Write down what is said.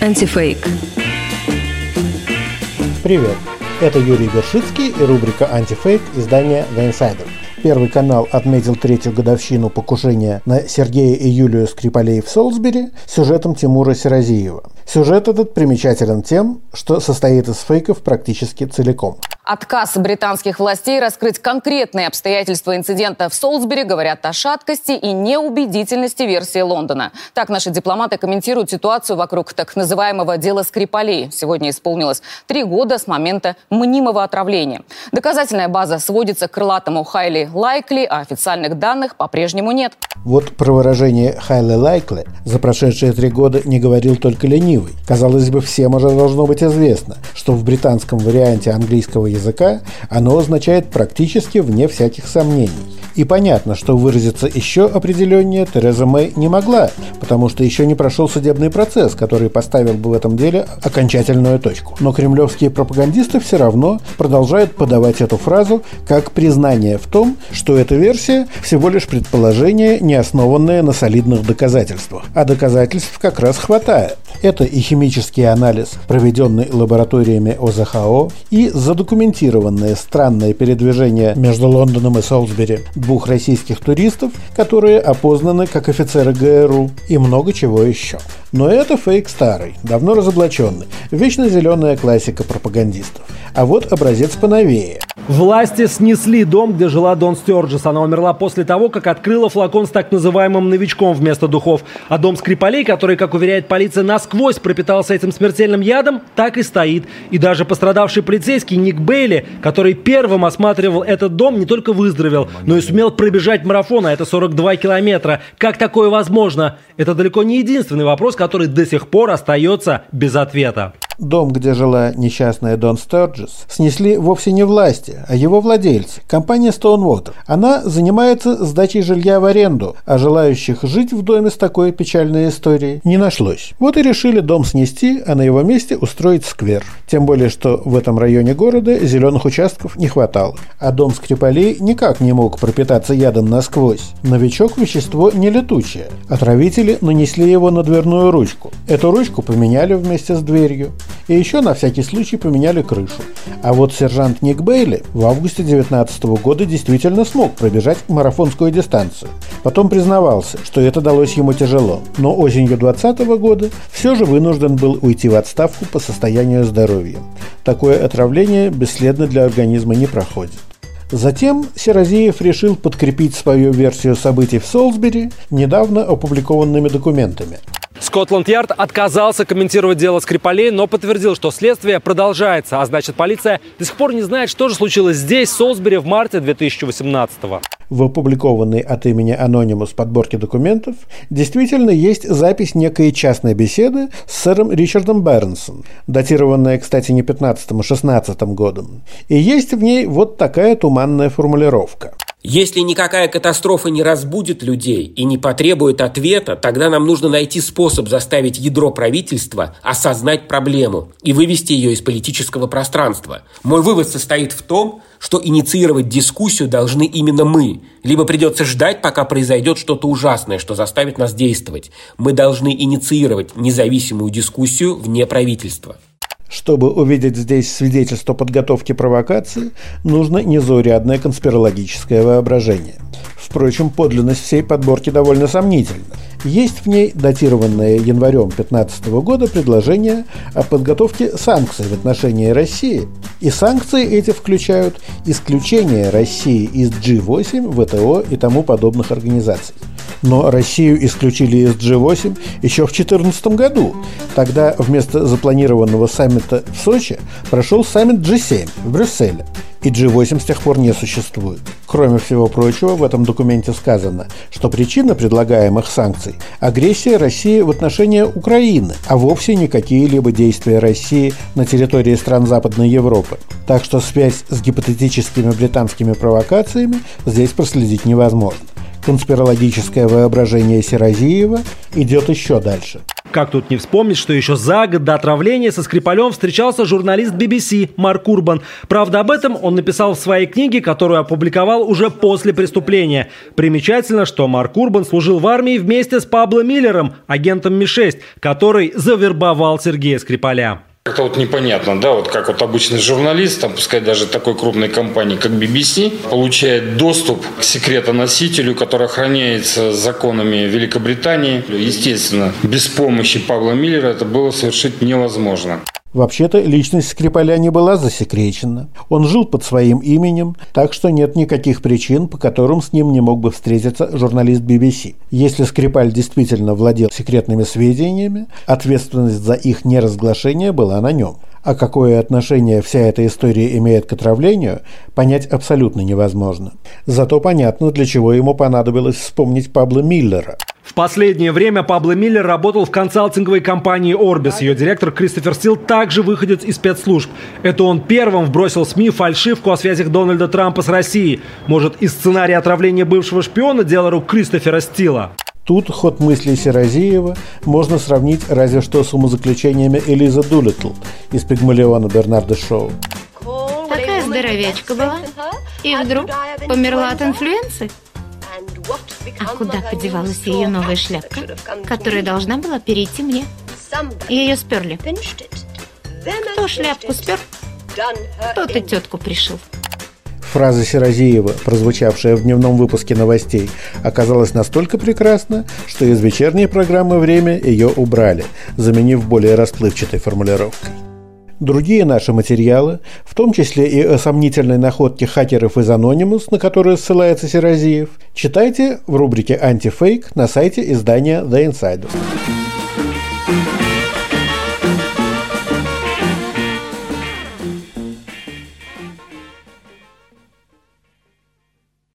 Антифейк. Привет, это Юрий Вершицкий и рубрика «Антифейк» издания The Insider. Первый канал отметил третью годовщину покушения на Сергея и Юлию Скрипалей в Солсбери сюжетом Тимура Сиразиева. Сюжет этот примечателен тем, что состоит из фейков практически целиком. Отказ британских властей раскрыть конкретные обстоятельства инцидента в Солсбери говорят о шаткости и неубедительности версии Лондона. Так наши дипломаты комментируют ситуацию вокруг так называемого дела Скрипалей. Сегодня исполнилось три года с момента мнимого отравления. Доказательная база сводится к крылатому «highly likely», а официальных данных по-прежнему нет. Вот про выражение «highly likely» за прошедшие три года не говорил только ленивый. Казалось бы, всем уже должно быть известно, что в британском варианте английского языка оно означает практически вне всяких сомнений. И понятно, что выразиться еще определеннее Тереза Мэй не могла, потому что еще не прошел судебный процесс, который поставил бы в этом деле окончательную точку. Но кремлевские пропагандисты все равно продолжают подавать эту фразу как признание в том, что эта версия всего лишь предположение, не основанное на солидных доказательствах. А доказательств как раз хватает. Это и химический анализ, проведенный лабораториями ОЗХО, и задокументированное странное передвижение между Лондоном и Солсбери двух российских туристов, которые опознаны как офицеры ГРУ, и много чего еще. Но это фейк старый, давно разоблаченный, вечно зеленая классика пропагандистов. А вот образец поновее. Власти снесли дом, где жила Дон Стюарджес. Она умерла после того, как открыла флакон с так называемым новичком вместо духов. А дом Скрипалей, который, как уверяет полиция, насквозь пропитался этим смертельным ядом, так и стоит. И даже пострадавший полицейский Ник Бейли, который первым осматривал этот дом, не только выздоровел, но и сумел пробежать марафон, а это 42 километра. Как такое возможно? Это далеко не единственный вопрос, который до сих пор остается без ответа. Дом, где жила несчастная Дон Стерджес, снесли вовсе не власти, а его владельцы, компания Stonewater. Она занимается сдачей жилья в аренду, а желающих жить в доме с такой печальной историей не нашлось. Вот и решили дом снести, а на его месте устроить сквер. Тем более, что в этом районе города зеленых участков не хватало. А дом Скрипалей никак не мог пропитаться ядом насквозь. Новичок – вещество не летучее. Отравители нанесли его на дверную ручку. Эту ручку поменяли вместе с дверью. И еще на всякий случай поменяли крышу. А вот сержант Ник Бейли в августе 2019 года действительно смог пробежать марафонскую дистанцию. Потом признавался, что это далось ему тяжело, но осенью 2020 года все же вынужден был уйти в отставку по состоянию здоровья. Такое отравление бесследно для организма не проходит. Затем Серазиев решил подкрепить свою версию событий в Солсбери недавно опубликованными документами. Скотланд-Ярд отказался комментировать дело Скрипалей, но подтвердил, что следствие продолжается, а значит полиция до сих пор не знает, что же случилось здесь, в Солсбери, в марте 2018 -го. В опубликованной от имени Анонимус подборке документов действительно есть запись некой частной беседы с сэром Ричардом Бернсом, датированная, кстати, не 15 а 16 годом. И есть в ней вот такая туманная формулировка – если никакая катастрофа не разбудит людей и не потребует ответа, тогда нам нужно найти способ заставить ядро правительства осознать проблему и вывести ее из политического пространства. Мой вывод состоит в том, что инициировать дискуссию должны именно мы. Либо придется ждать, пока произойдет что-то ужасное, что заставит нас действовать. Мы должны инициировать независимую дискуссию вне правительства. Чтобы увидеть здесь свидетельство подготовки провокации, нужно незаурядное конспирологическое воображение. Впрочем, подлинность всей подборки довольно сомнительна. Есть в ней датированное январем 2015 года предложение о подготовке санкций в отношении России. И санкции эти включают исключение России из G8, ВТО и тому подобных организаций. Но Россию исключили из G8 еще в 2014 году. Тогда вместо запланированного саммита в Сочи прошел саммит G7 в Брюсселе. И G8 с тех пор не существует. Кроме всего прочего, в этом документе сказано, что причина предлагаемых санкций – агрессия России в отношении Украины, а вовсе не какие-либо действия России на территории стран Западной Европы. Так что связь с гипотетическими британскими провокациями здесь проследить невозможно конспирологическое воображение Сиразиева идет еще дальше. Как тут не вспомнить, что еще за год до отравления со Скрипалем встречался журналист BBC Марк Урбан. Правда, об этом он написал в своей книге, которую опубликовал уже после преступления. Примечательно, что Марк Урбан служил в армии вместе с Пабло Миллером, агентом Ми-6, который завербовал Сергея Скрипаля. Как-то вот непонятно, да, вот как вот обычный журналист, там, пускай даже такой крупной компании, как BBC, получает доступ к секретоносителю, который охраняется законами Великобритании. Естественно, без помощи Павла Миллера это было совершить невозможно. Вообще-то личность Скрипаля не была засекречена. Он жил под своим именем, так что нет никаких причин, по которым с ним не мог бы встретиться журналист BBC. Если Скрипаль действительно владел секретными сведениями, ответственность за их неразглашение была на нем. А какое отношение вся эта история имеет к отравлению, понять абсолютно невозможно. Зато понятно, для чего ему понадобилось вспомнить Пабло Миллера – в последнее время Пабло Миллер работал в консалтинговой компании Orbis. Ее директор Кристофер Стил также выходит из спецслужб. Это он первым вбросил СМИ фальшивку о связях Дональда Трампа с Россией. Может, из сценария отравления бывшего шпиона дело рук Кристофера Стила? Тут ход мыслей Сиразиева можно сравнить разве что с умозаключениями Элиза Дулитл из «Пигмалиона» Бернарда Шоу. Такая здоровячка была, и вдруг померла от инфлюенции. А куда подевалась ее новая шляпка, которая должна была перейти мне? Ее сперли. Кто шляпку спер, тот и тетку пришил. Фраза Сиразиева, прозвучавшая в дневном выпуске новостей, оказалась настолько прекрасна, что из вечерней программы «Время» ее убрали, заменив более расплывчатой формулировкой. Другие наши материалы, в том числе и о сомнительной находке хакеров из Anonymous, на которую ссылается Серазиев, читайте в рубрике «Антифейк» на сайте издания The Insider.